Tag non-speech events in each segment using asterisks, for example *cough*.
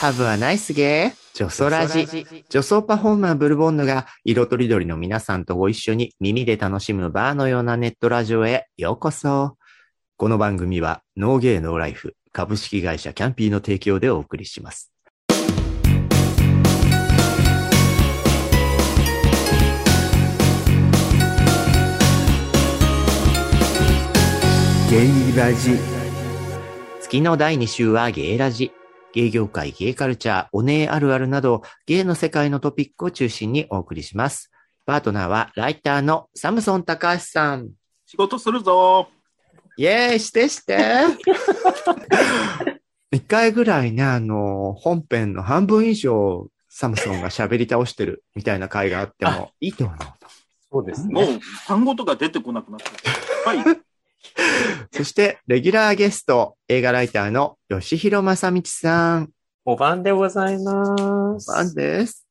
ハブはナイスゲー女装ラジ。女装パフォーマーブルボンヌが色とりどりの皆さんとご一緒に耳で楽しむバーのようなネットラジオへようこそ。この番組はノーゲーノーライフ株式会社キャンピーの提供でお送りします。ゲイラジ月の第2週はゲイラジ。ゲイ業界、ゲイカルチャー、お姉あるあるなど、ゲイの世界のトピックを中心にお送りします。パートナーはライターのサムソン高橋さん。仕事するぞイェーイしてして *laughs* 一回ぐらいね、あの、本編の半分以上、サムソンが喋り倒してるみたいな回があってもいいと思う。そうですもうね。単語とか出てこなくなってる。はい。*laughs* そして、レギュラーゲスト、映画ライターの吉弘正道さん。お晩でございます。ファンです。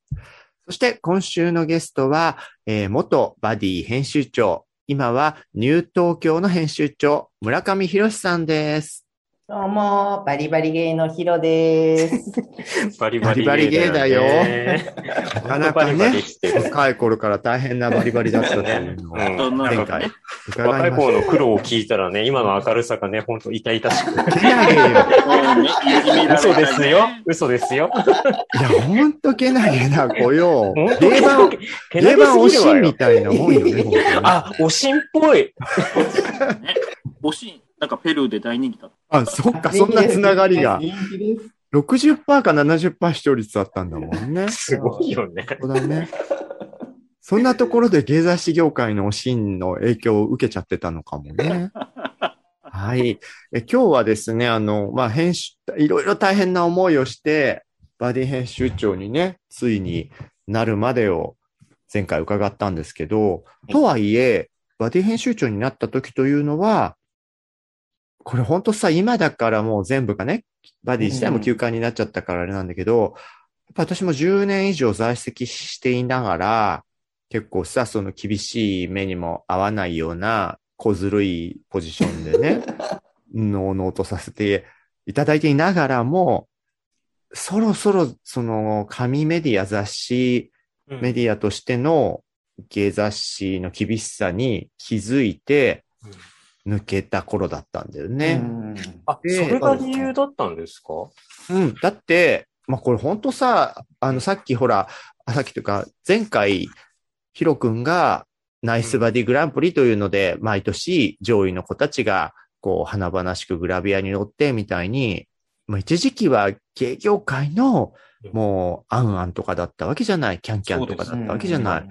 そして、今週のゲストは、えー元バディ編集長、今はニュー東京の編集長、村上博さんです。どうも、バリバリゲイのヒロです。*laughs* バリバリバリゲイだよねなかなかバリバねリしてる、若い頃から大変なバリバリだったというのを、うんそんな前回若いいました。頃の苦労を聞いたらね、今の明るさがね、ほんと痛々しく。けなげよ。いじめられた嘘ねですよ。嘘ですよ。いや、ほんとけなげな子よ。ほんと定番、けなげ定番おすぎるわよ。しんみたいなもんよね、ほんとにあ、おしんっぽい。おしん、なんかペルーで大人気だった。あ、そっか、そんなつながりが。人気です。60%か70%視聴率だったんだもんね。すごいよね。そうだね。そんなところで芸雑誌業界のおしんの影響を受けちゃってたのかもね。*laughs* はい。え今日はですね、あの、まあ、編集、いろいろ大変な思いをして、バディ編集長にね、ついになるまでを前回伺ったんですけど、とはいえ、バディ編集長になった時というのは、これ本当さ、今だからもう全部がね、バディ自体も休館になっちゃったからあれなんだけど、やっぱ私も10年以上在籍していながら、結構さ、その厳しい目にも合わないような小ずるいポジションでね、*laughs* のうのうとさせていただいていながらも、そろそろその紙メディア雑誌メディアとしての芸雑誌の厳しさに気づいて抜けた頃だったんだよね。うんあ、でそれが理由だったんですか？うん。だって、まあ、これ本当さ、あの、さっきほら、あさっきというか、前回、ヒロ君が、ナイスバディグランプリというので、毎年上位の子たちが、こう、華々しくグラビアに乗ってみたいに、まあ、一時期は芸業界の、もう、アンアンとかだったわけじゃない、キャンキャンとかだったわけじゃない。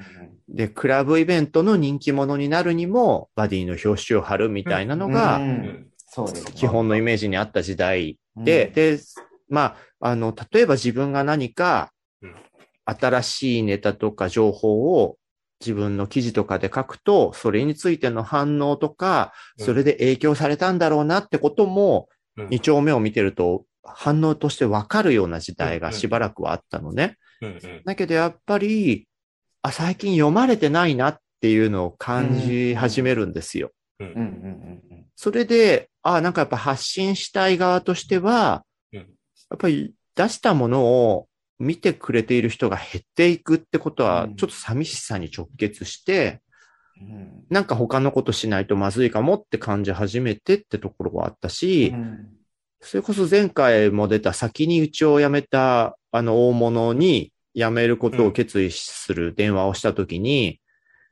で、クラブイベントの人気者になるにも、バディの表紙を貼るみたいなのうが、んそうです。基本のイメージにあった時代で、うん。で、まあ、あの、例えば自分が何かうん、新しいネタとか情報を自分の記事とかで書くと、それについての反応とか、うん。それで影響されたんだろうなってことも、うん。二丁目を見てると反応としてわかるような時代がしばらくはあったのね。だけどやっぱり、あ、最近読まれてないなっていうのを感じ始めるんですよ。うん。うんうんうんそれで、あなんかやっぱ発信したい側としては、うん。やっぱり出したものを見てくれている人が減っていくってことはう、ん。ちょっと寂しさに直結して、うん。なんか他のことしないとまずいかもって感じ始めてってところはあったし、うん。それこそ前回も出た先にうちを辞めたあの大物に辞めることを決意する電話をしたときに、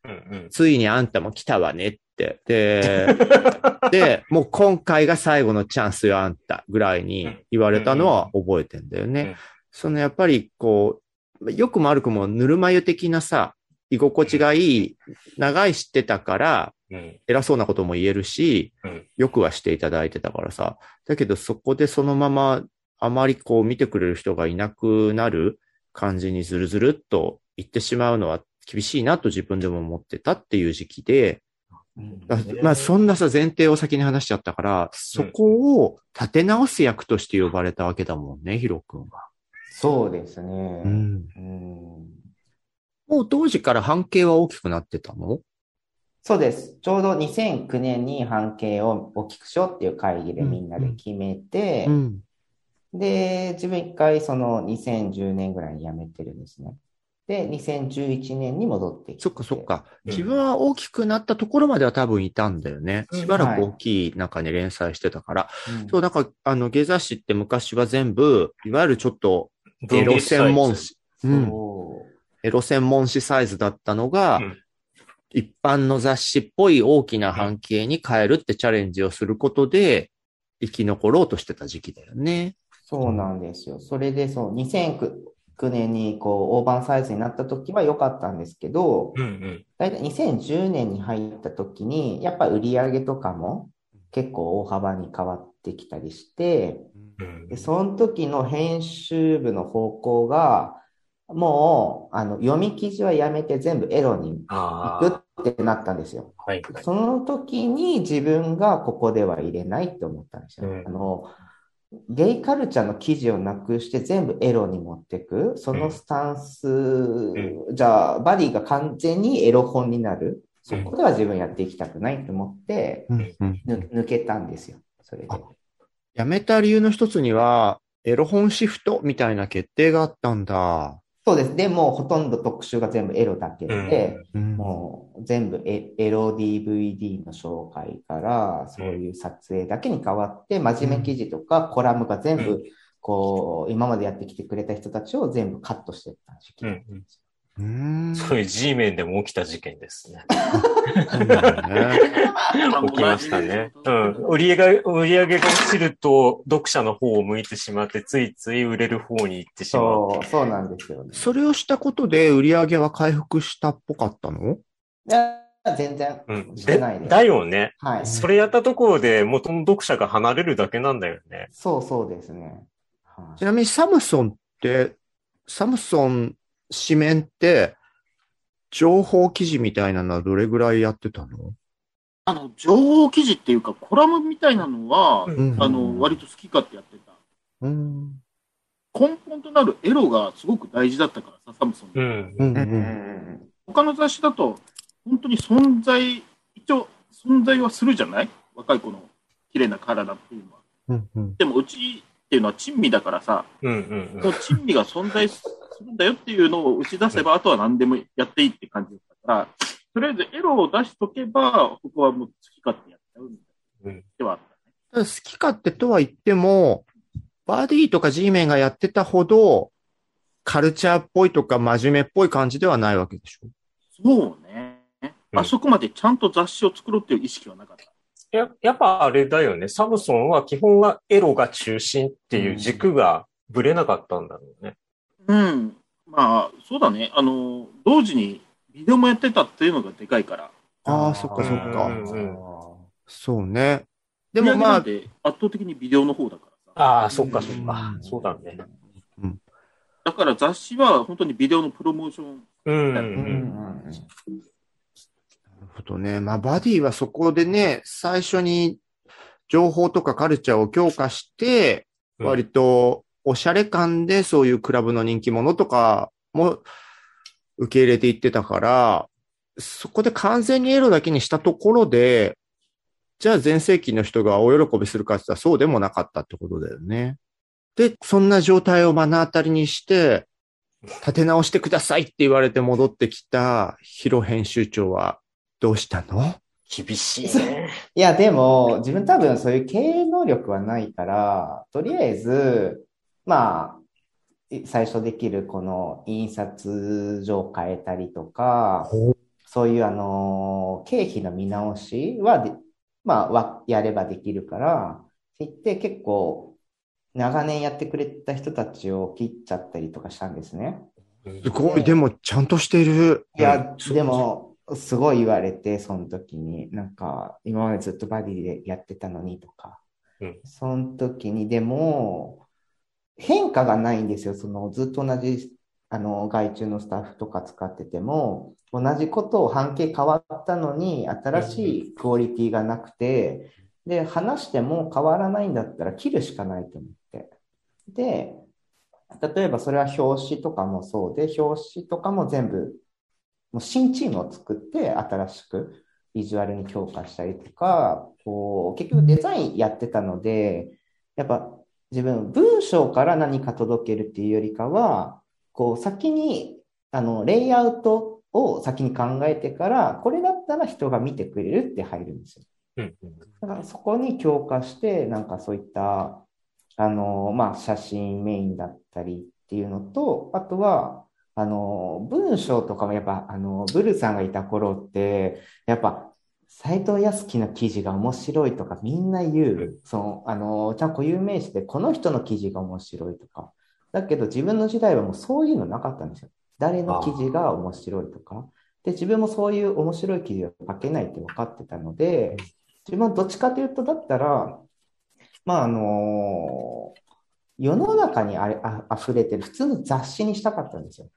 うんうん。ついにあんたも来たわねって。で、*laughs* で、もう今回が最後のチャンスよ、あんたぐらいに言われたのは覚えてんだよね。うんそのやっぱりこう、よくも悪くもぬるま湯的なさ、居心地がいい、長い知ってたから、うん偉そうなことも言えるし、うんよくはしていただいてたからさ。だけどそこでそのままあまりこう見てくれる人がいなくなる感じにずるずるっと言ってしまうのは厳しいなと自分でも思ってたっていう時期で、まあそんなさ前提を先に話しちゃったから、そこを立て直す役として呼ばれたわけだもんね、ヒロ君は。そうですね。うん。うんもう当時から半径は大きくなってたの？そうです。ちょうど2009年に半径を大きくしようっていう会議でみんなで決めて、うん。で、自分一回その2010年ぐらいに辞めてるんですね。で、2011年に戻ってきて。そっかそっか。うん自分は大きくなったところまでは多分いたんだよね。うんしばらく大きい中に連載してたから。うんそう、だから、あの、芸雑誌って昔は全部、いわゆるちょっと、エロ専門誌、うん、エロ専門誌サイズだったのが、うん一般の雑誌っぽい大きな半径に変えるってチャレンジをすることで、生き残ろうとしてた時期だよね。そうなんですよ。それで、そう、2009年にこう、大判サイズになった時は良かったんですけど、うんうん。だいたい2010年に入った時に、やっぱ売り上げとかも結構大幅に変わってきたりして、うんで、その時の編集部の方向が、もう、あの、読み記事はやめて全部エロにあ行くってなったんですよ。はい。その時に自分がここでは入れないって思ったんですよ。うんあの、ゲイカルチャーの記事をなくして全部エロに持ってく。そのスタンス、じゃあ、バディが完全にエロ本になる。そこでは自分やっていきたくないと思って、うんうんぬ抜けたんですよ。それで。あ辞めた理由の一つには、エロ本シフトみたいな決定があったんだ。そうです。でもうほとんど特集が全部エロだけで、うんもう全部エエロ DVD の紹介から、そういう撮影だけに変わって、真面目記事とかコラムが全部、こう、今までやってきてくれた人たちを全部カットしていった時期だったんですうーん。そういう G 面でも起きた事件ですね。*laughs* 起きましたね。うん。売り上げが、売り上げが落ちると、読者の方を向いてしまって、ついつい売れる方に行ってしまう。そう、そうなんですよね。それをしたことで売り上げは回復したっぽかったのいや、全然うん。してないです。だよね。はい。それやったところで元の読者が離れるだけなんだよね。そうそうですね。はいちなみにサムソンって、サムソン紙面って、情報記事みたいなのはどれぐらいやってたの？あの、情報記事っていうか、コラムみたいなのは、んあの、割と好き勝手やってた。うん。根本となるエロがすごく大事だったからさ、サムソン。うん。うんうん。他の雑誌だと、本当に存在、一応存在はするじゃない？若い子の綺麗な体っていうのは。うんうん。でもうちっていうのは珍味だからさ、うんうんもう珍味が存在するんだよっていうのを打ち出せば、あとは何でもやっていいって感じだったから、とりあえずエロを出しとけば、ここはもう好き勝手やっちゃうみたいな。ではあったね。ただ好き勝手とは言っても、バディとか G メンがやってたほど、カルチャーっぽいとか真面目っぽい感じではないわけでしょ？そうね。うんあそこまでちゃんと雑誌を作ろうっていう意識はなかった。ややっぱあれだよね。サムソンは基本はエロが中心っていう軸がぶれなかったんだろうね。うん。まあ、そうだね。あの、同時にビデオもやってたっていうのがでかいから。ああ、そっかそっうんか。うん。そうね。でもまあ、圧倒的にビデオの方だからさ。ああ、そっかそっか。そうだね。だから雑誌は本当にビデオのプロモーション。うん。ううん。うん。ん。なるほどね。まあ、バディはそこでね、最初に情報とかカルチャーを強化して、うん。割とおしゃれ感でそういうクラブの人気者とかも受け入れていってたから、そこで完全にエロだけにしたところで、じゃあ全盛期の人がお喜びするかって言ったらそうでもなかったってことだよね。で、そんな状態を目の当たりにして、立て直してくださいって言われて戻ってきたヒロ編集長はどうしたの？厳しいね。*laughs* いや、でも、自分多分そういう経営能力はないから、とりあえず、まあ、い最初できるこの印刷所を変えたりとか、そういうあの、経費の見直しはで、まあ、わやればできるから、って言って結構、長年やってくれた人たちを切っちゃったりとかしたんですね。すごい、でもちゃんとしてる。いや、でも、すごい言われて、その時に、なんか、今までずっとバディでやってたのにとか、うん。その時に、でも、変化がないんですよ。その、ずっと同じ、あの、外注のスタッフとか使ってても、同じことを半径変わったのに、新しいクオリティがなくて、で、話しても変わらないんだったら切るしかないと思って。で、例えばそれは表紙とかもそうで、表紙とかも全部、もう新チームを作って新しくビジュアルに強化したりとか、こう、結局デザインやってたので、やっぱ自分、文章から何か届けるっていうよりかは、こう、先に、あの、レイアウトを先に考えてから、これだったら人が見てくれるって入るんですよ。うんだからそこに強化して、なんかそういった、あの、まあ、写真メインだったりっていうのと、あとは、あの、文章とかもやっぱ、あの、ブルさんがいた頃って、やっぱ、斎藤康樹の記事が面白いとかみんな言う。その、あの、ちゃん固有名詞でこの人の記事が面白いとか。だけど自分の時代はもうそういうのなかったんですよ。誰の記事が面白いとか。で、自分もそういう面白い記事を書けないって分かってたので、自分はどっちかというと、だったら、まあ、あの世の中にあれあ溢れてる普通の雑誌にしたかったんですよ。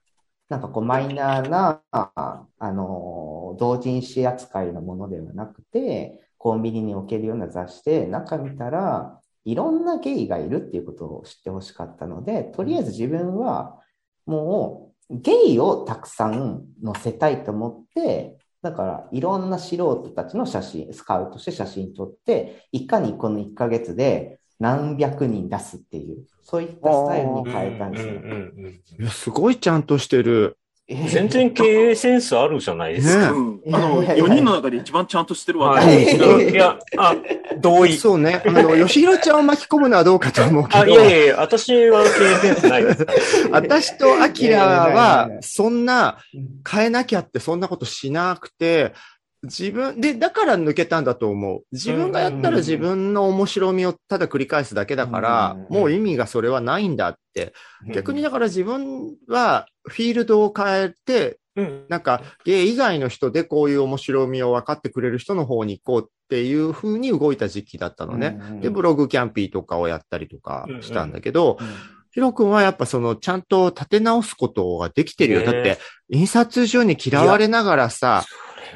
なんかこうマイナーな、あの同人誌扱いのものではなくて、コンビニに置けるような雑誌で、中見たらいろんなゲイがいるっていうことを知ってほしかったので、とりあえず自分はもうゲイをたくさん載せたいと思って、だからいろんな素人たちの写真、スカウトして写真撮って、いかにこの1ヶ月で何百人出すっていう、そういったスタイルに変えたんですよ。すごいちゃんとしてる。全然経営センスあるじゃないですか。ねうんあの、いやいやいや4人の中で一番ちゃんとしてるわ。はい。はいいや、あ、同意。そうね。あの、吉弘ちゃんを巻き込むのはどうかと思うけど。あ、いやいやいや、私は経営センスないです。*laughs* 私とアキラはや、そんな、変えなきゃってそんなことしなくて、自分、で、だから抜けたんだと思う。自分がやったら自分の面白みをただ繰り返すだけだから、うんもう意味がそれはないんだって。逆にだから自分はフィールドを変えて、うん。なんか、ゲイ以外の人でこういう面白みを分かってくれる人の方に行こうっていう風に動いた時期だったのね。うんで、ブログキャンピーとかをやったりとかしたんだけど、うんヒロ君はやっぱその、ちゃんと立て直すことができてるよ。ねだって、印刷所に嫌われながらさ、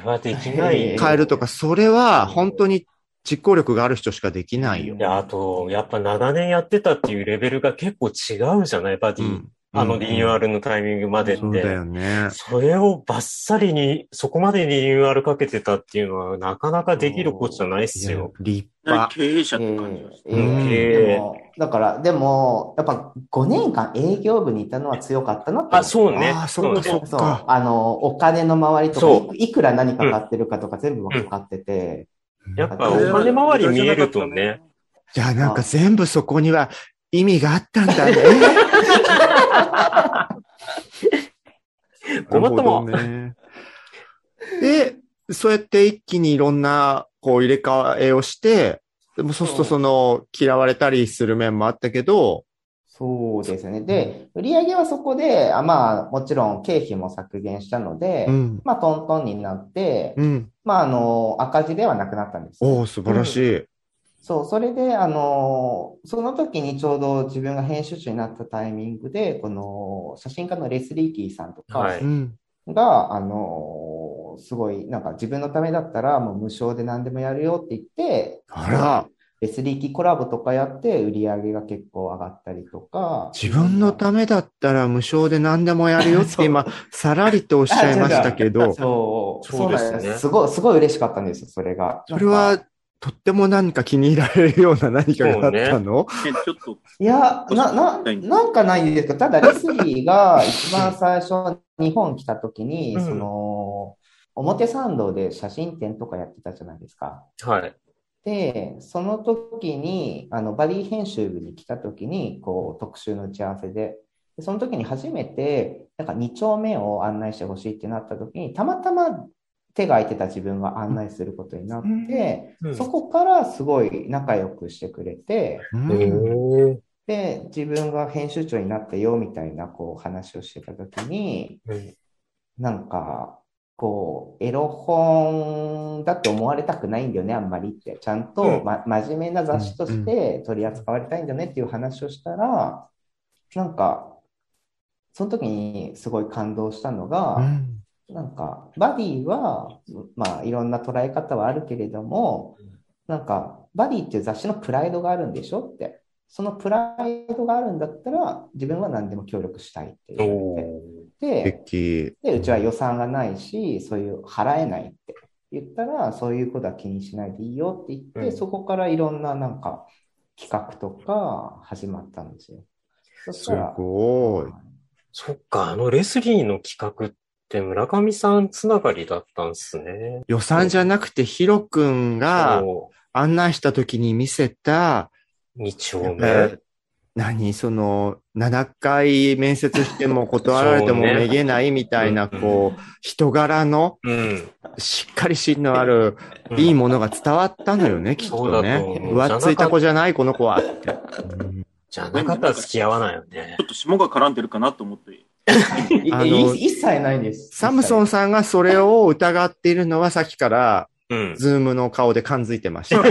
はできない。変えるとか、それは本当に実行力がある人しかできないよい。や、あと、やっぱ長年やってたっていうレベルが結構違うじゃない？バディ。うんあのリニューアルのタイミングまでって。そうだよね。それをバッサリに、そこまでリニューアルかけてたっていうのは、なかなかできることじゃないっすよ。立派。経営者って感じがして。えーえでも、だから、でも、やっぱ5年間営業部にいたのは強かったなってあ、そうね。あーそうそうそうか。あの、お金の周りとそか、いいくら何かかってるかとか全部分かってて、やっぱお金回り見えるとね。じゃあなんか全部そこには意味があったんだね。*laughs* *laughs* ごもっともなるほどねで、そうやって一気にいろんな、こう入れ替えをして、でもそうするとその、嫌われたりする面もあったけど、そうですね。で、売り上げはそこで、あまあ、もちろん経費も削減したので、うん。まあ、トントンになって、うん。まあ、あの、赤字ではなくなったんです。おお素晴らしい。そう、それで、あの、その時にちょうど自分が編集長になったタイミングで、この写真家のレスリー・キーさんとかはいうん。が、あの、すごい、なんか自分のためだったらもう無償で何でもやるよって言って、あら、レスリー・キーコラボとかやって売り上げが結構上がったりとか。自分のためだったら無償で何でもやるよって今、*laughs* さらりとおっしゃいましたけど、*laughs* そう、そうですね。すごい、すごい嬉しかったんですよ、それが。それは、とっても何か気に入られるような何かがあったの？ね。ちょっと、いや、な、な、なんかないんですけど、ただレスリーが一番最初日本来た時に、うん。その、表参道で写真展とかやってたじゃないですか。はい。で、その時に、あの、バディ編集部に来た時に、こう、特集の打ち合わせで、でその時に初めて、なんか2丁目を案内してほしいってなった時に、たまたま手が空いてた自分が案内することになって、うん。そこからすごい仲良くしてくれて、うん。で、自分が編集長になったよみたいなこう話をしてた時に、うん。なんか、こう、エロ本だって思われたくないんだよね、あんまりって。ちゃんと、うん。ま、真面目な雑誌として取り扱われたいんだよねっていう話をしたら、なんか、その時にすごい感動したのが、うんなんか、バディは、まあ、いろんな捉え方はあるけれども、なんか、バディっていう雑誌のプライドがあるんでしょって。そのプライドがあるんだったら、自分は何でも協力したいって言わて。で、うちは予算がないし、そういう払えないって。言ったら、そういうことは気にしないでいいよって言って、うんそこからいろんななんか企画とか始まったんですよ。そしすたら、ごい。そっか、あのレスリーの企画って村上さんつながりだったんですね。予算じゃなくてヒロ君がそ案内した時に見せた、う、二丁え目。何その、7回面接しても断られてもめげないみたいな、うんこう、人柄のうん。しっかり芯のある、うんいいものが伝わったのよね、きっとね。だと思う上っついた子じゃない、この子は。じゃなかったら付き合わないよねちょ。っと霜が絡んでるかなと思って。*laughs* 一切ないです。サムソンさんがそれを疑っているのはさっきから、うん。ズームの顔で感づいてました。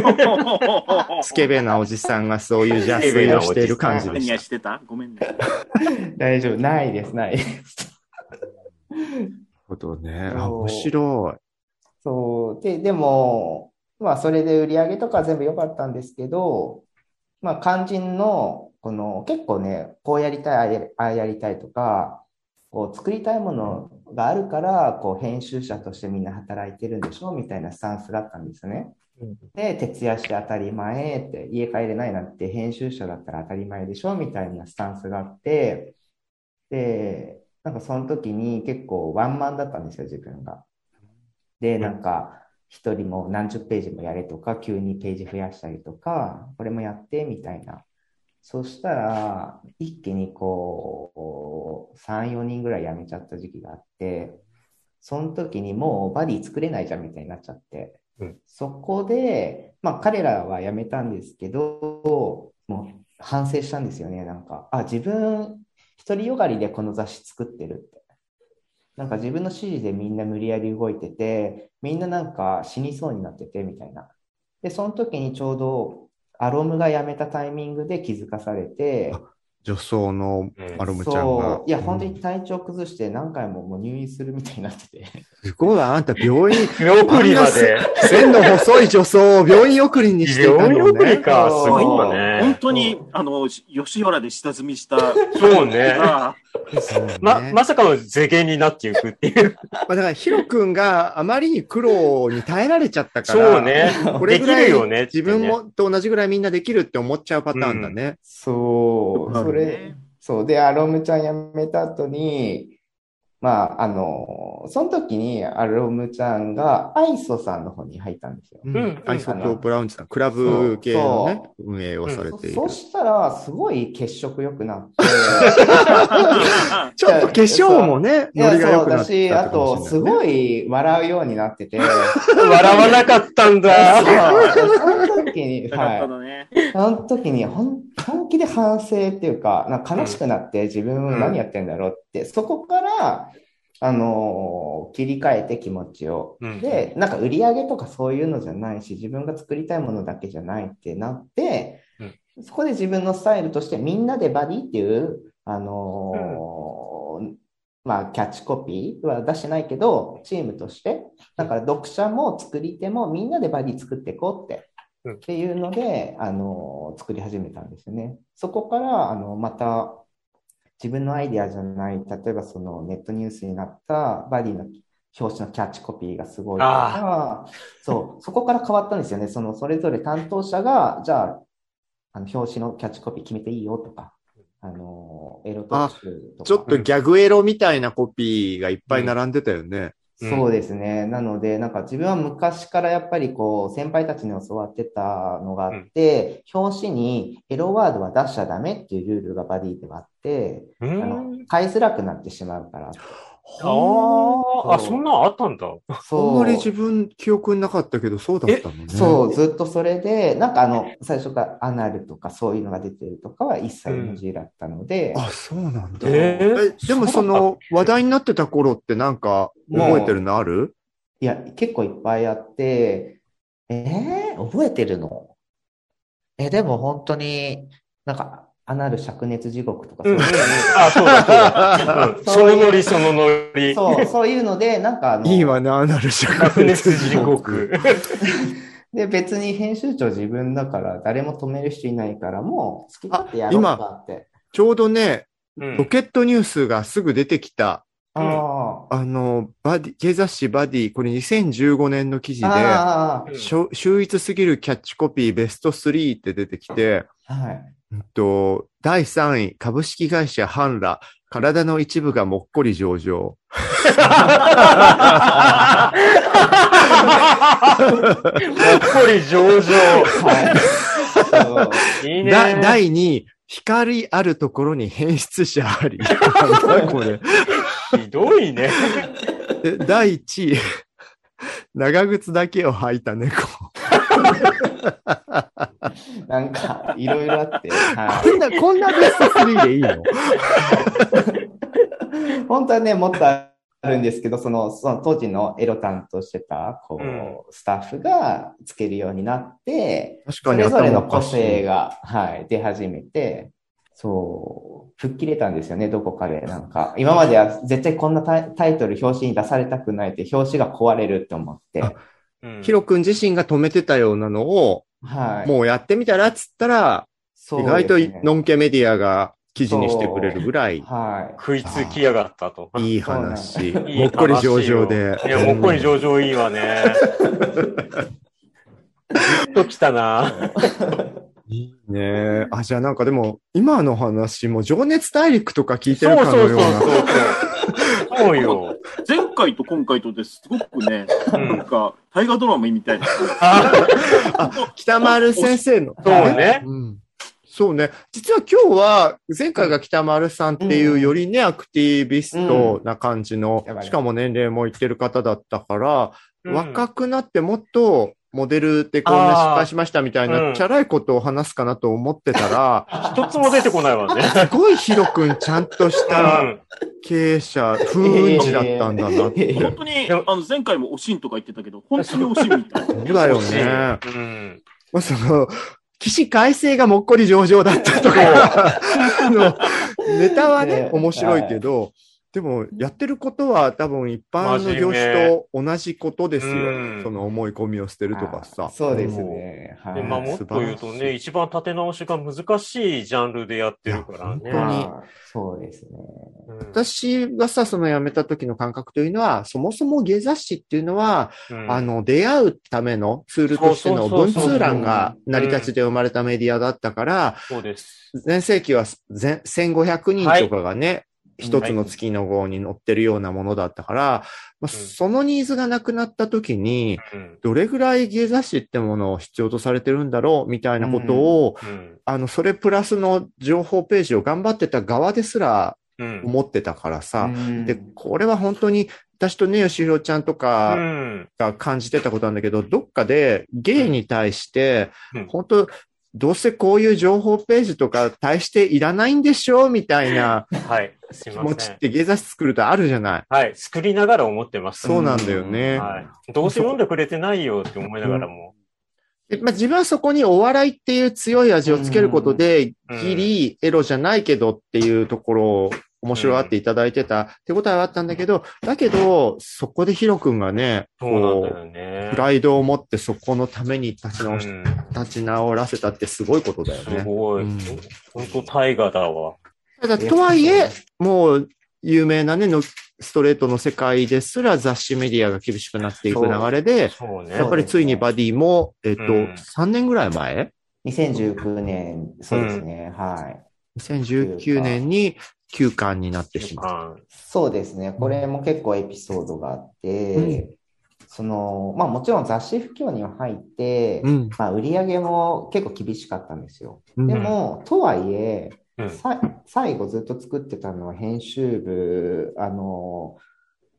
*laughs* スケベなおじさんがそういう邪推をしている感じで何しやしてた？ごめんね。*laughs* 大丈夫。ないです、ないです。た。なるほどね。あ、面白い。そう。で、でも、まあ、それで売り上げとか全部良かったんですけど、まあ、肝心の、この、結構ね、こうやりたい、ああやりたいとか、こう、作りたいものがあるから、こう、編集者としてみんな働いてるんでしょみたいなスタンスがあったんですね。うんで、徹夜して当たり前って、家帰れないなんて編集者だったら当たり前でしょみたいなスタンスがあって、で、なんかその時に結構ワンマンだったんですよ、自分が。で、なんか、一人も何十ページもやれとか、急にページ増やしたりとか、これもやってみたいな。そしたら、一気にこう、3、4人ぐらい辞めちゃった時期があって、その時にもうバディ作れないじゃんみたいになっちゃってうん、そこで、まあ彼らは辞めたんですけど、もう反省したんですよね。なんか、あ、自分、独りよがりでこの雑誌作ってるって。なんか自分の指示でみんな無理やり動いてて、みんななんか死にそうになっててみたいな。で、その時にちょうどアロムが辞めたタイミングで気づかされて、女装のアロムちゃんがそう。いや、うん本当に体調崩して何回ももう入院するみたいになってて。すごいわ、あんた病院、見送りまで。線の細い女装を病院送りにしていた病院のね。送りか、すごい今わね。本当に、あの、吉原で下積みした。そうね。ま、まさかの世間になっていくっていう。*laughs* まあだから、ヒロ君があまりに苦労に耐えられちゃったから、そうね。これぐらいできるよねってね自分もと同じぐらいみんなできるって思っちゃうパターンだね。そう、なるほどそれね、そう。で、アロムちゃん辞めた後に、まあ、あの、その時にアロムちゃんがアイソさんの方に入ったんですよ。うん。うん。アイソトブラウンズさん、クラブ系のね、運営をされている。そしたら、すごい血色良くなって、あ *laughs* ちょっと化粧もね、ノリが良くなってたあと、すごい笑うようになってて、笑わなかったんだ。その時に、は。い。その時に本、本気で反省っていうか、なんか悲しくなって自分何やってんだろうって、そこから、あのー切り替えて気持ちを。うん。で、なんか売り上げとかそういうのじゃないし、自分が作りたいものだけじゃないってなって、そこで自分のスタイルとしてみんなでバディっていう、あのーまあ、キャッチコピーは出してないけど、チームとして、だから読者も作り手もみんなでバディ作っていこうって、うん。っていうので、あのー作り始めたんですよね。そこから、あの、また、自分のアイデアじゃない、例えばそのネットニュースになったバディの表紙のキャッチコピーがすごいとか、そう、そこから変わったんですよね。その、それぞれ担当者が、じゃあ、あの、表紙のキャッチコピー決めていいよとか、あの、エロ特集とか。ちょっとギャグエロみたいなコピーがいっぱい並んでたよね。うんそうですね。なので、なんか自分は昔からやっぱりこう、先輩たちに教わってたのがあって、表紙にエロワードは出しちゃダメっていうルールがバディではあって、うあのん。買いづらくなってしまうから。ああ、あ、そんなんあったんだ。あそう。んまり自分記憶になかったけど、そうだったのね。そう、ずっとそれで、なんかあの、最初からアナルとかそういうのが出てるとかは一切 NG だったので、あ、そうなんだ。えーえでもその話題になってた頃ってなんか覚えてるのある？いや、結構いっぱいあって、えー、覚えてるの？え、でも本当に、なんか、アナル灼熱地獄とかそういうのに、あ、そうだ、そうだ。*laughs* うんそのノリ、そのノリ。そう、そういうので、なんかあの、いいわね、アナル灼白熱地獄。*laughs* で、別に編集長自分だから誰も止める人いないから、もう好き勝手やろうかって。ちょうどね、うんロケットニュースがすぐ出てきたあはあの、バディ、経雑誌バディ、これ2015年の記事あ。で、秀逸すぎるキャッチコピーベスト3って出てきて、あ、はい。うんと、第3位、株式会社ハンラ、体の一部がもっこり上場。もっこり上々。はい。いいね。だ第2位、光あるところに変質者あり。これ。ひどいね。で第1位、長靴だけを履いた猫。*laughs* なんか、いろいろあって、はこんな、こんなベスト3でいいの？い。*laughs* 本当はね、もっとあるんですけど、その、その当時のエロ担当してた、こう、うんスタッフがつけるようになって、確かにそれぞれの個頭おかしい性が、はい、出始めて、そう、吹っ切れたんですよね、どこかで。なんか、今までは絶対こんなタイトル、表紙に出されたくないって、表紙が壊れるって思って、あうんヒロ君自身が止めてたようなのを、はい。もうやってみたらっつったら、そう意外とノンケメディアが記事にしてくれるぐらいはい。食いつきやがったと。いい話。いい話もっこり上々で。いや、もっこり上々いいわね。*laughs* ずっと来たな。いいね。あ、じゃあなんかでも、今の話も情熱大陸とか聞いてるかそうそうのような。そう。そうよ。前回と今回とですごくね、うんなんか、大河ドラマみたいな。あ、北丸先生の。そうね。うん。そうね。実は今日は、前回が北丸さんっていう、うんよりね、アクティビストな感じのしかも年齢もいってる方だったから、うん若くなってもっと、モデルでこんな失敗しましたみたいあーうんな、チャラいことを話すかなと思ってたら、*laughs* 一つも出てこないわね。すごいヒロ君ちゃんとしうたん経営者、風雲児だったんだなって。本当に、あの、前回もおしんとか言ってたけど、本当におしんみたいな。そうだよね。うん。まあ、その、起死回生がもっこり上々だったとか、*laughs* あの、ネタはねね、面白いけど、でも、やってることは多分一般の業種と同じことですようん。その思い込みを捨てるとかさ。そうですね。はい。で、まあ、もっと言うとね、一番立て直しが難しいジャンルでやってるからね。本当にはいそうですね。うん私がさ、その辞めた時の感覚というのは、そもそも芸雑誌っていうのは、うんあの、出会うためのツールとしての文通欄が成り立ちで生まれたメディアだったから、そうです。前世紀は全1500人とかがね、一、はいつの月の号に載ってるようなものだったから、まあ、うんそのニーズがなくなった時に、うん。どれぐらい芸雑誌ってものを必要とされてるんだろうみたいなことを、うん。あの、それプラスの情報ページを頑張ってた側ですらうん。思ってたからさ、うんで、これは本当に私とね、吉弘ちゃんとうかん。が感じてたことなんだけど、どっかでゲイに対してうん、本当、どうせこういう情報ページとか対していらないんでしょうみたいな *laughs* 気。持ちって芸雑誌作るとあるじゃない？はい。作りながら思ってます。そうなんだよね。はい。どうせ読んでくれてないよって思いながらも。でまあ、自分はそこにお笑いっていう強い味をつけることで、うんギリエロじゃないけどっていうところを面白がっていただいてた手応えはあったんだけど、だけど、そこでヒロ君がね、こう、。プライドを持ってそこのために立ち直し、うん立ち直らせたってすごいことだよすね。ごいうん。本当大河だわ。ただ、とはいえ、もう、有名なね、のストレートの世界ですら雑誌メディアが厳しくなっていく流れで、ね。やっぱりついにバディも、えっと、うん3年ぐらい前？2019年、そうですね。はい。2019年に休刊になってしまう。あそうですね。これも結構エピソードがあって、その、まあもちろん雑誌不況には入って、うん。まあ売り上げも結構厳しかったんですよ。うんでも、とはいえ、最後ずっと作ってたのは編集部、あの、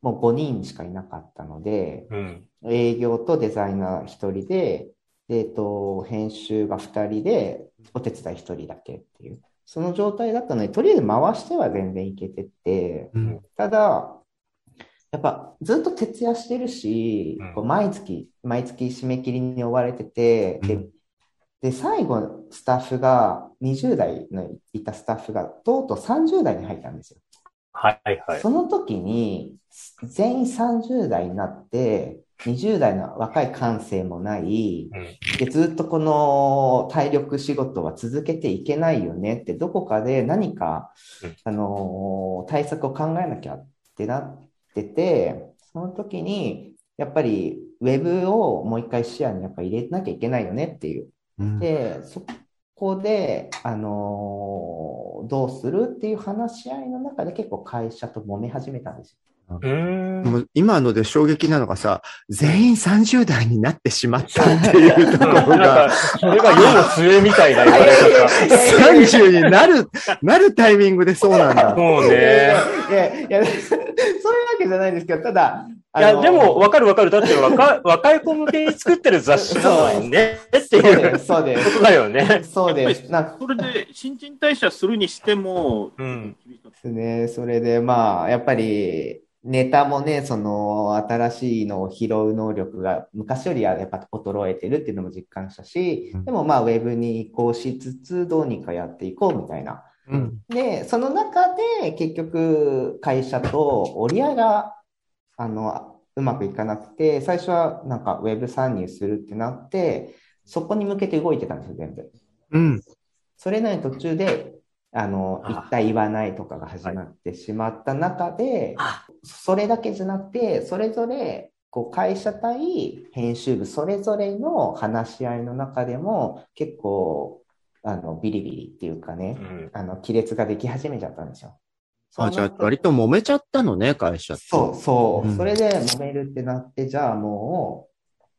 もう5人しかいなかったので、うん。営業とデザイナー1人で、でえっと、編集が2人で、お手伝い1人だけっていう、その状態だったので、とりあえず回しては全然いけてて、うんただ、やっぱずっと徹夜してるし、うんこう毎月、毎月締め切りに追われてて、で、最後、スタッフが、20代のいたスタッフが、とうとう30代に入ったんですよ。はいはい。その時に、全員30代になって、20代の若い感性もない、うんで、ずっとこの体力仕事は続けていけないよねって、どこかで何かうん、あのー対策を考えなきゃってなっってて、その時に、やっぱりウェブをもう一回視野にやっぱ入れなきゃいけないよねっていう。うんで、そこで、あのーどうするっていう話し合いの中で結構会社と揉め始めたんですよ。うーん。もう今ので衝撃なのがさ、全員30代になってしまったっていうところがか、、それが世の末みたいな言われ方。30になる、なるタイミングでそうなんだ。そういね。やいや、いや、そういうわけじゃないんですけど、ただ、いや、でも、わかるわかる。だって若い、*laughs* 若い子向けに作ってる雑誌なのにね、ってそういうです、そうでことだよね。す。そうです。なんかそれで、新陳代謝するにしても、うん。ですね。それで、まあ、やっぱり、ネタもね、その、新しいのを拾う能力が昔よりはやっぱ衰えてるっていうのも実感したしうん、でもまあ、ウェブに移行しつつ、どうにかやっていこうみたいな。うん。で、その中で結局会社と折り合いが、あの、うまくいかなくて、最初はなんかウェブ参入するってなって、そこに向けて動いてたんですよ、全部。うん。それなりに途中で、あの、あ言った言わないとかが始まってしまった中であ、それだけじゃなくて、それぞれ、こう会社対編集部それぞれの話し合いの中でも結構あのビリビリっていうかね、うんあの亀裂ができ始めちゃったんですよ。あ、じゃあ割と揉めちゃったのね、会社と。そうそう、うん。それで揉めるってなって、じゃあも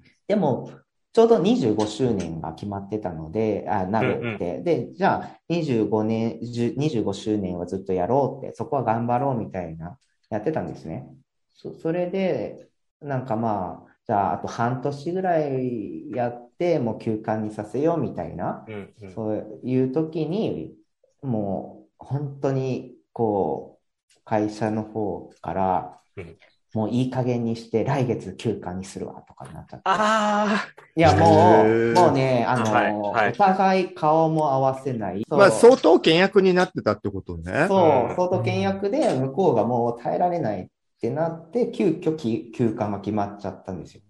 う、でも、ちょうど25周年が決まってたので、あ、なるって。で、じゃあ25年、10 25周年はずっとやろうって、そこは頑張ろうみたいな、やってたんですね。そそれで、なんかまあ、じゃああと半年ぐらいやって、もう休館にさせようみたいな、うんうん。そういう時に、もう本当にこう、会社の方からうん、もういい加減にして来月休館にするわとかになっちゃって。あいや、もへう、ーもうね、あの、はいはいお互い顔も合わせない。まあ、相当倹約になってたってことね。そうう、ん相当倹約で向こうがもう耐えられないってなって、急遽き休館が決まっちゃったんですよ。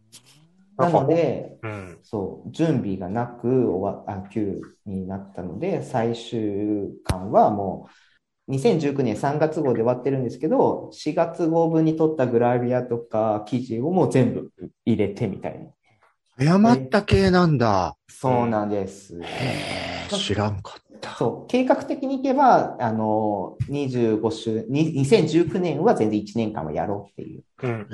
なので、あ。うん。そう、準備がなく終わあ休になったので、最終巻はもう、2019年3月号で終わってるんですけど、4月号分に撮ったグラビアとか記事をもう全部入れてみたいな。謝った系なんだ。そうなんです。へー知らんかった。そう、計画的にいけば、あの、25週、に2019年は全然1年間はやろうっていううん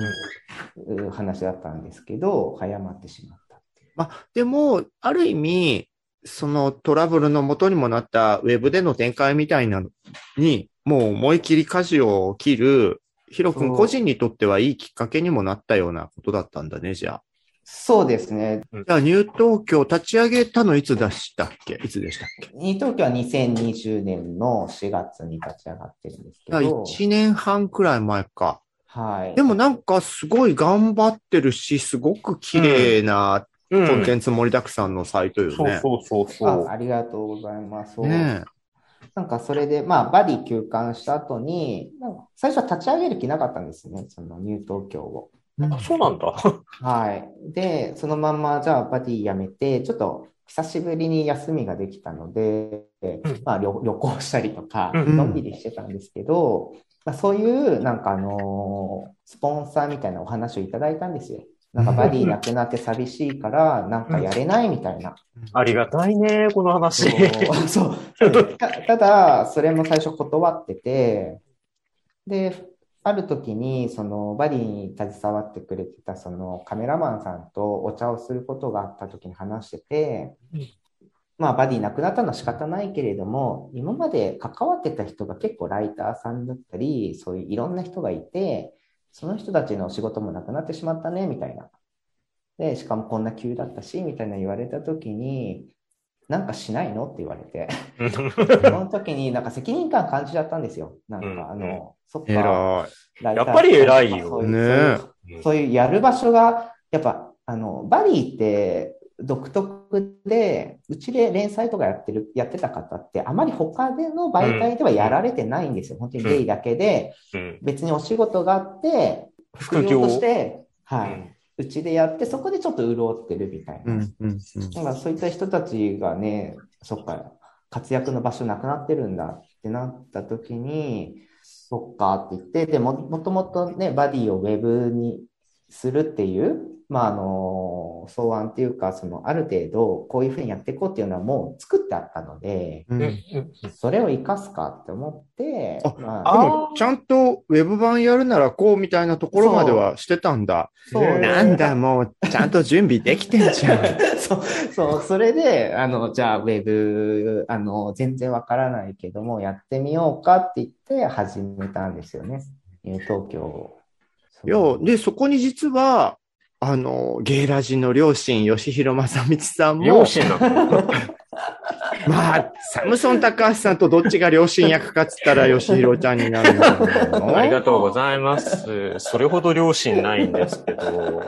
うん。う話だったんですけど、早まってしまった。まあ、でも、ある意味、そのトラブルの元にもなったウェブでの展開みたいなのに、もう思い切り舵を切る、ヒロ君個人にとってはいいきっかけにもなったようなことだったんだね、じゃあ。そうですね。じゃあ、ニュー東京立ち上げたのいつでしたっけ？いつでしたっけ？ニートーキョは2020年の4月に立ち上がってるんですけど、1年半くらい前か。はい。でもなんかすごい頑張ってるし、すごく綺麗なうんコンテンツ盛りだくさんのサイトよね。そうそうそうそう。あありがとうございます。ねなんかそれで、まあ、バディ休館した後に、最初は立ち上げる気なかったんですね、そのニュー東京を。え。あそうなんだ。はい。で、そのまんま、じゃあバディやめて、ちょっと久しぶりに休みができたので、まあ旅、旅行したりとか、うんのんびりしてたんですけど、まあ、そういう、なんかあのースポンサーみたいなお話をいただいたんですよ。なんかバディなくなって寂しいから、なんかやれないみたいな。ありがたいね、この話。そう。たただ、それも最初断ってて、で、ある時に、そのバディに携わってくれてたそのカメラマンさんとお茶をすることがあった時に話しててうん、まあ、バディ亡くなったのは仕方ないけれども、今まで関わってた人が結構ライターさんだったり、そういういろんな人がいて、その人たちの仕事もなくなってしまったね、みたいな。で、しかもこんな急だったし、みたいな言われた時に、なんかしないの？って言われて。*laughs* その時になんか責任感感じちゃったんですよ。なんか、うんあの、そっか。やっぱり偉いよそういうねそういうそういうやる場所が、やっぱ、あの、バディって独特で、うちで連載とかやってる、やってた方って、あまり他での媒体ではやられてないんですよ。本当にゲイだけで、うん別にお仕事があって、副業として、はい。うんうちでやって、そこでちょっと潤ってるみたいな。うん、うん、うん。なんかそういった人たちがね、そっか、活躍の場所なくなってるんだってなった時に、そっかって言って、でも、もともとね、バディをウェブにするっていう、まあ、あの、草案っていうか、その、ある程度、こういうふうにやっていこうっていうのはもう作ってあったので、それを活かすかって思って、あまでも、ちゃんとウェブ版やるならこうみたいなところまではしてたんだ。そうなんだ、もう、ちゃんと準備できてんじゃん。*laughs* そう、そう、それで、あの、じゃあ、ウェブ、あの、全然わからないけども、やってみようかって言って始めたんですよね。ニュー東京を。いや、で、そこに実は、あの、ゲイラジの両親、吉弘正道さんも両、親なのまあ、サムソン高橋さんとどっちが両親役かっつったら、吉弘ちゃんになる *laughs* ありがとうございます。それほど両親ないんですけど。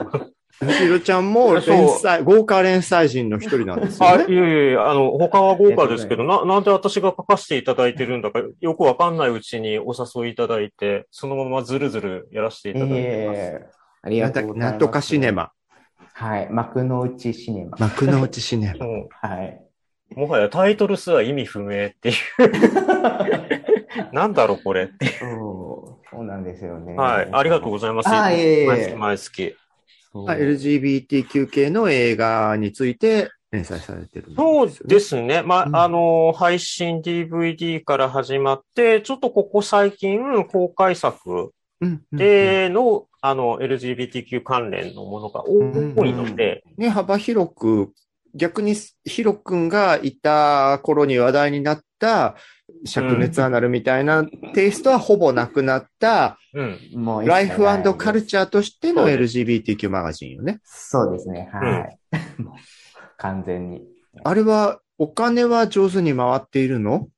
吉弘ちゃんも連載、豪華連載人の一人なんですあ、よね。いやいやいや、あの、他は豪華ですけど、な、なんで私が書かせていただいてるんだか、よくわかんないうちにお誘いいただいて、そのままずるずるやらせていただいてます。ええありがとうございます。なんとかシネ。マ。はい。幕の内シネマ。幕の内シネマ。も *laughs* はい。うもはやタイトルすら意味不明っていう。*laughs* なんだろう、これって。そう、そうなんですよね。はい。ありがとうございます。あいえいえ毎月毎月。LGBTQ 系の映画について連載されてるんそうですよね。ですね。まあ、うんあの、配信 DVD から始まって、ちょっとここ最近公開作での、あの、LGBTQ 関連のものが多いので、ね、幅広く、逆にヒロ君がいた頃に話題になった灼熱アナルみたいなテイストはほぼなくなった、うん。もうライフカルチチャーとしての LGBTQ マガジンよね。そうですね。はい。もう完全に。あれは、お金は上手に回っているの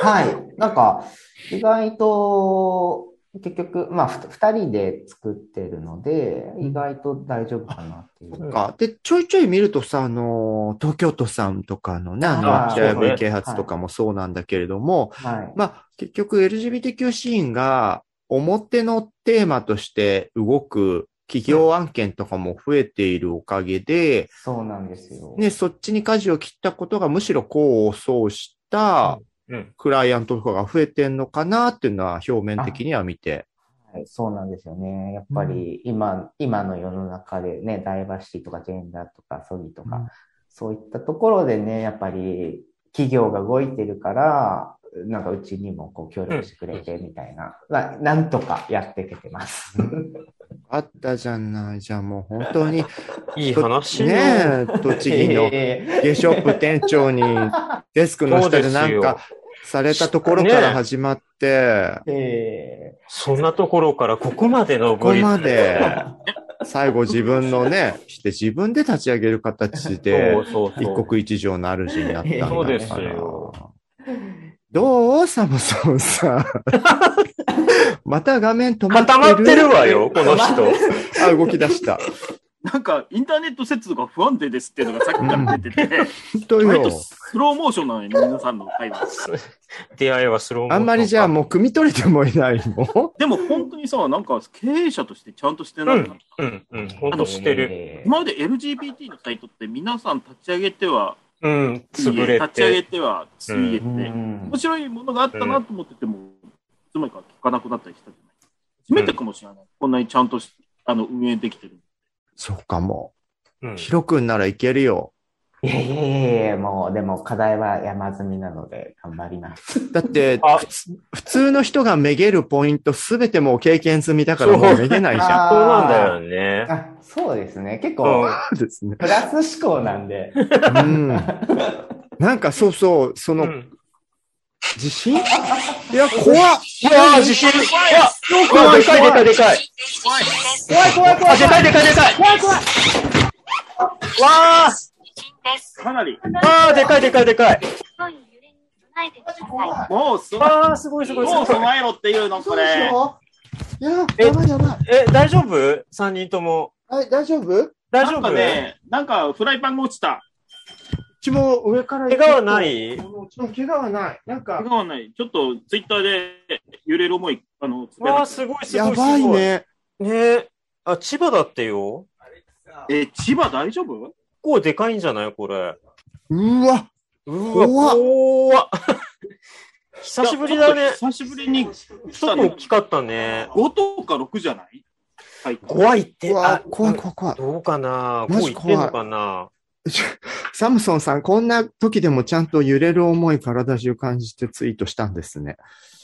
はい。なんか、意外と、結局、まあ、ふ二人で作ってるので、意外と大丈夫かなっていう。か。で、ちょいちょい見るとさ、あの、東京都さんとかのね、あの、あー白そうね山啓発とかもそうなんだけれども、はい。まあ、結局 LGBTQ シーンが表のテーマとして動く企業案件とかも増えているおかげで、そうなんですよ。ね、そっちに舵を切ったことがむしろ功を奏したうん。クライアントとかが増えてんのかなっていうのは表面的には見て。はい、そうなんですよね。やっぱり今、今の世の中でね、ダイバーシティとかジェンダーとかソリとか、うんそういったところでね、やっぱり企業が動いてるから、なんかうちにもこう協力してくれてみたいな、まあ、なんとかやっていけてます。あったじゃない。じゃあもう本当に、*laughs* いい話よ。ねえ、栃木のえゲショップ店長に *laughs* デスクの下でなんかされたところから始まって、ええそんなところからここまでのここまで、最後自分のね、して自分で立ち上げる形でそ、うそうそう。一国一城の主になったんだから。そうですよどうサムソンさん？*laughs* また画面止まってる固まってるわよ、この人。あ、動き出した。なんか、インターネット接続が不安定ですっていうのがさっきから出てて、本当割。スローモーションなのよ、皆さんの会話。出会いはスローモーションあんまりじゃあもう汲み取れてもいないの？でも本当にさ、なんか経営者としてちゃんとしてないな。うん、うん、ほんとしてる。今まで LGBT のサイトって皆さん立ち上げては、うん、潰れ立ち上げて。ては、ついえて、うん面白いものがあったなと思ってても、いつまでか聞かなくなったりしたじゃない。初めてかもしれない。こんなにちゃんとしあの運営できてる。そうかも。うんヒロ君ならいけるよ。いやいやいやいや、もう、でも課題は山積みなので頑張ります。*laughs* だってあ、普通の人がめげるポイントすべてもう経験済みだからもうめげないじゃん。そうなんだよね。あ、そうですね。結うん構、ですね。プラス思考なんで。うん。なんかそうそう、その、うん自信？いや、怖っうわー、地震うわうわ、でかいでかいでかい。怖い怖い怖あ、いでかいでかいでかい。怖い怖いわかなり。ー、わー、でかいでかいでかい。強い揺れに備えてください。もう、そわー、すごいすごいすもうごい。備えろっていうの、これ。ょいや、えやばいやばい。え、大丈夫？三人とも。はい、大丈夫？なんか大丈夫ね、なんかフライパンが落ちた。うちも上から怪我はない？うちも怪我はない。なんか怪、我はない。ちょっとツイッターで揺れる思い、あの、わー、いてすごいすやごいすごい。ばい。ね。ねあ、千葉だってよ。え、千葉大丈夫？結構でかいんじゃない？これ。うわ、うわ、怖っ。*laughs* 久しぶりだね。久しぶりに来ちょっと大きかったね。5とか6じゃない？怖いって。あ、怖い怖い怖い。どうかな？マジこう言ってんのかな？*laughs* サムソンさん、こんな時でもちゃんと揺れる思い体中感じてツイートしたんですね。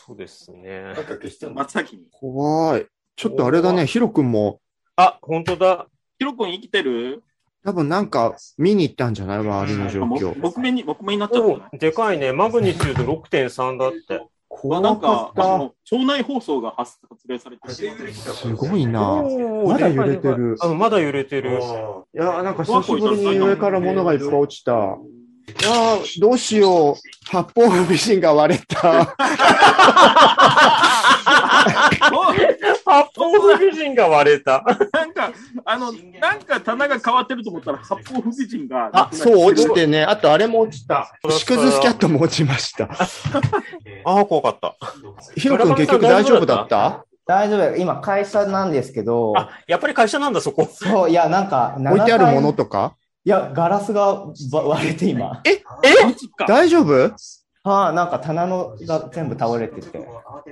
そうですね。怖い。ちょっとあれだね、ヒロ君もあ、本当だ。ヒロ君生きてる？多分なんか見に行ったんじゃない？周りの状も況。木目に、木目になっちゃった。でかいね。マグニチュード6.3だって。あなんか、あの、腸内放送が発発令されてる。すごいな。まだ揺れてるあ、まだ揺れてる。いや、なんか久しぶりに上から物がいっぱい落ちた。いやー、どうしよう。八方美人が割れた。*laughs* 八方美人が割れた。なんか、あの、なんか棚が変わってると思ったら、八方不美人が。あ、そう、落ちてね。あとあれも落ちた。シクズスキャットも落ちました。ああ、怖かった。ヒロ君結局大丈夫だった？大丈夫。今、会社なんですけど、あ、やっぱり会社なんだ、そこ。そう、いや、なんか、置いてあるもの7階とか？いや、ガラスがば割れて今。マジか。大丈夫？はあ、なんか棚のが全部倒れてて。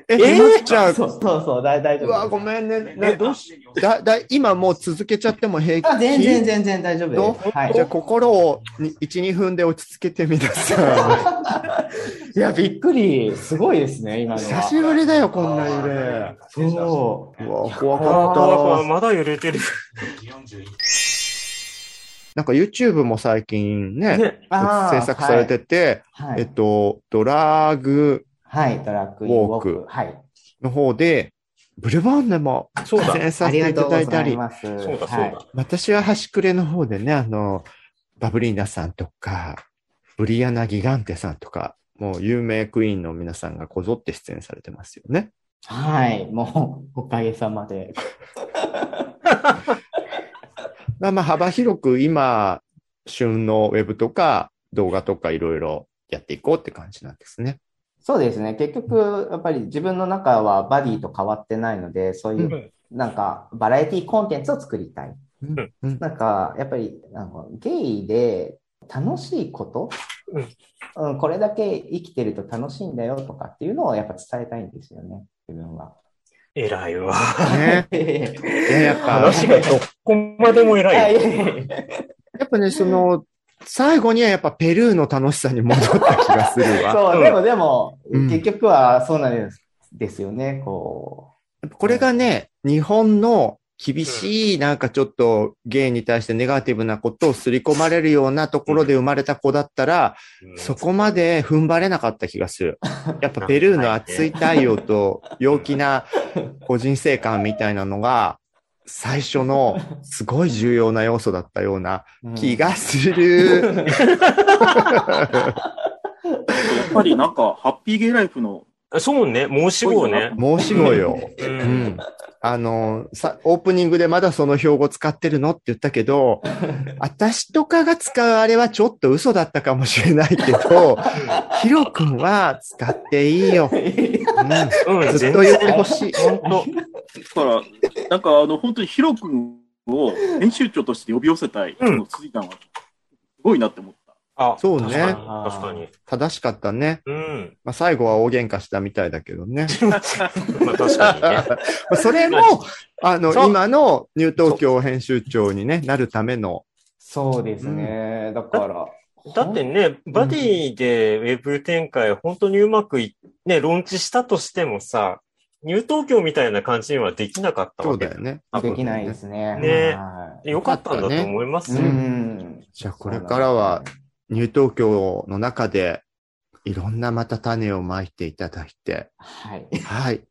え、え？ーなっちゃう。そうそうそう、大大丈うわ、夫。ごめんね。などうしだ、だ、今もう続けちゃっても平気？あ、全然全然大丈夫どです。はいじゃあ。心をに1、2分で落ち着けてみなさ *laughs* いや、びっくり。すごいですね、今い。のは。久しぶりだよ、こんな揺れ。そう。うわ、怖あかっあ、まだ揺れてる。た。なんか YouTube も最近ね、ね。制作されてて、はい。えっと、ドラッグはい、ドラッグウォーク。はい。の方で、ブルボンでも出。演さあせていただいたり。そうだ、そうはいだ。私は端くれの方でね、あの、バブリーナさんとか、ブリアナ・ギガンテさんとか、もう有名クイーンの皆さんがこぞって出演されてますよね。はい。もう、おかげさまで。*laughs* まあまあ幅広く今、旬のウェブとか動画とかいろいろやっていこうって感じなんですね。そうですね。結局、やっぱり自分の中はバディと変わってないので、そういう、なんか、バラエティコンテンツを作りたい。なんか、やっぱり、なんかゲイで楽しいこと、うん、これだけ生きてると楽しいんだよとかっていうのをやっぱ伝えたいんですよね、自分は。偉いわ。*laughs* ね。いいや、やっぱ、話がどこまでも偉いよ。*laughs* やっぱね、その、最後にはやっぱペルーの楽しさに戻った気がするわ。そう、でもでも、うん結局はそうなんですですよね、ここれがね、日本の厳しい、なんかちょっとゲイに対してネガティブなことを刷り込まれるようなところで生まれた子だったら、そこまで踏ん張れなかった気がする。やっぱペルーの熱い太陽と陽気な個人性感みたいなのが、最初のすごい重要な要素だったようなう。気がする。*laughs* やっぱりなんか、*laughs* ハッピーゲイライフの、そうね、申し子ね。*laughs* 申し子よ。う。うんん。あの、さ、オープニングでまだその標語使ってるのって言ったけど、*laughs* 私とかが使うあれはちょっと嘘だったかもしれないけど、*laughs* ヒロ君は使っていいよ。うん。うん、ずっと言ってほしい。本当。だから、なんかあの、本当にヒロ君を編集長として呼び寄せたい、うん辻さんは、すごいなって思った。あ、そうね確かに。正しかったね。うん。まあ、最後は大喧嘩したみたいだけどね。*laughs* まあ確かにね。*laughs* まあそれも、あの、今のニュー東京編集長にね、なるための、そうですね。だから。だってね、バディでウェブ展開本当にうまくい、ね、ローンチしたとしてもさ、ニュー東京みたいな感じにはできなかったわけそうだよね。できないですね。ねはよかったんだと思いますい。うよ。ん。じゃあこれからは、ニュー東京の中で、いろんなまた種をまいていただいて、はい。はい。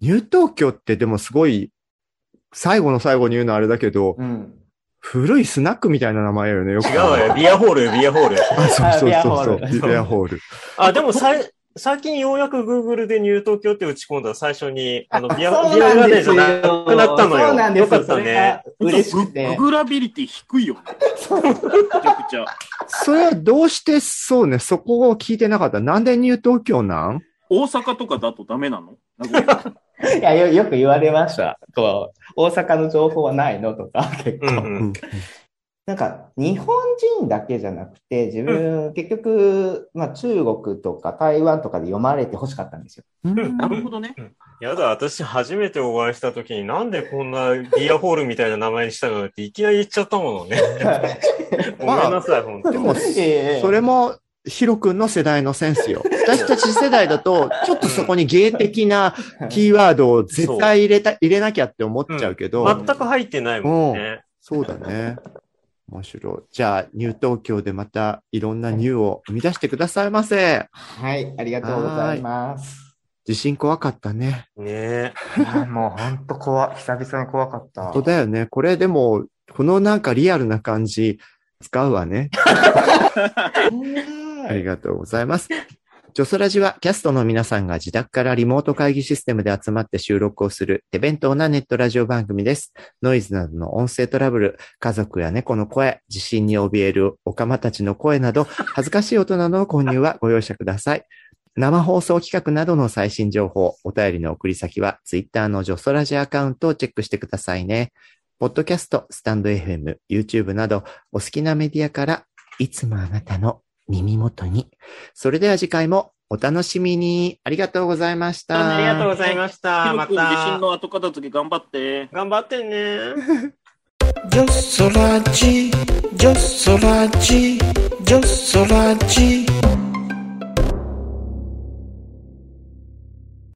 ニュー東京ってでもすごい、最後の最後に言うのはあれだけど、うん。古いスナックみたいな名前よね、よく。違うわよ。ビアホール、ビアホール。*laughs* あ、そうそうそうそう。ビアホールビアホール。あ、でもさい、最近ようやく Google でニュー東京って打ち込んだら最初に、あの、ビア、ガーデンじゃなんですよなくなったのよ。そうなんですよ。よかったねが。嬉しくグて。グラビリティ低いよね。めちゃくちゃ。それはどうしてそうね、そこを聞いてなかった。なんでニュー東京なん？大阪とかだとダメなの？*laughs* いやよ、よく言われました。こう、大阪の情報はないの？とか、結構。うんうん。なんか日本人だけじゃなくて、自分、結局、まあ中国とか台湾とかで読まれて欲しかったんですよ。うんなるほどね。やだ、私初めてお会いした時になんでこんなギアホールみたいな名前にしたのっていきなり言っちゃったものね。*laughs* ごめんなさい、本当でも、*laughs* ええそれも、ヒロ君の世代のセンスよ。私たち世代だと、ちょっとそこに芸的な *laughs* キーワードを絶対入れた、入れなきゃって思っちゃうけど、全く入ってないもんね。そうだね。面白い。じゃあ、ニュー東京でまたいろんなニューを生み出してくださいませ。はい、ありがとうございます。地震怖かったね。ね *laughs* もう本当怖い。久々に怖かった。本当だよね。これでも、このなんかリアルな感じ、使うわね。*laughs* ありがとうございます。ジョソラジはキャストの皆さんが自宅からリモート会議システムで集まって収録をする手弁当なネットラジオ番組です。ノイズなどの音声トラブル、家族や猫の声、地震に怯えるオカマたちの声など、*laughs* 恥ずかしい音などの購入はご容赦ください。生放送企画などの最新情報、お便りの送り先は、ツイッターのジョソラジアカウントをチェックしてくださいね。ポッドキャスト、スタンド FM、YouTube など、お好きなメディアから、いつもあなたの耳元に。それでは次回もお楽しみに。ありがとうございました。ありがとうございました。まヒロ君、地震た。の後片付け頑張って。頑張ってね。ジョソラジ、ジョソラジ、ジョソラジ。